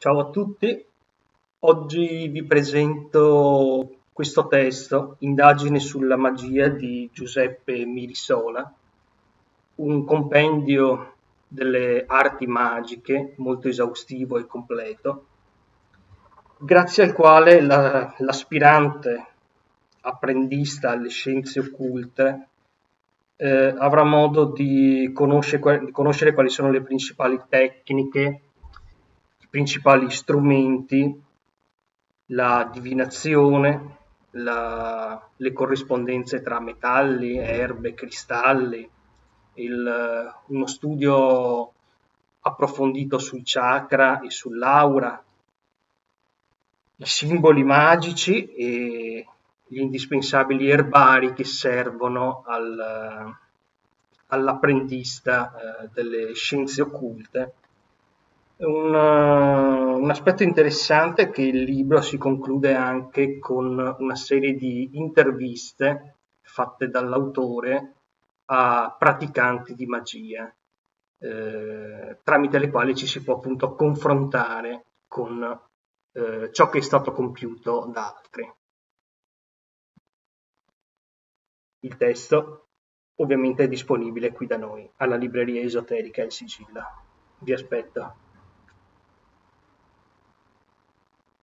Ciao a tutti, oggi vi presento questo testo, Indagine sulla magia di Giuseppe Mirisola, un compendio delle arti magiche molto esaustivo e completo, grazie al quale la, l'aspirante apprendista alle scienze occulte eh, avrà modo di conoscere, di conoscere quali sono le principali tecniche principali strumenti, la divinazione, la, le corrispondenze tra metalli, erbe, cristalli, il, uno studio approfondito sul chakra e sull'aura, i simboli magici e gli indispensabili erbari che servono al, all'apprendista eh, delle scienze occulte un, un, aspetto interessante è che il libro si conclude anche con una serie di interviste fatte dall'autore a praticanti di magia, eh, tramite le quali ci si può appunto confrontare con eh, ciò che è stato compiuto da altri. Il testo ovviamente è disponibile qui da noi, alla libreria esoterica Il Sigillo. Vi aspetto.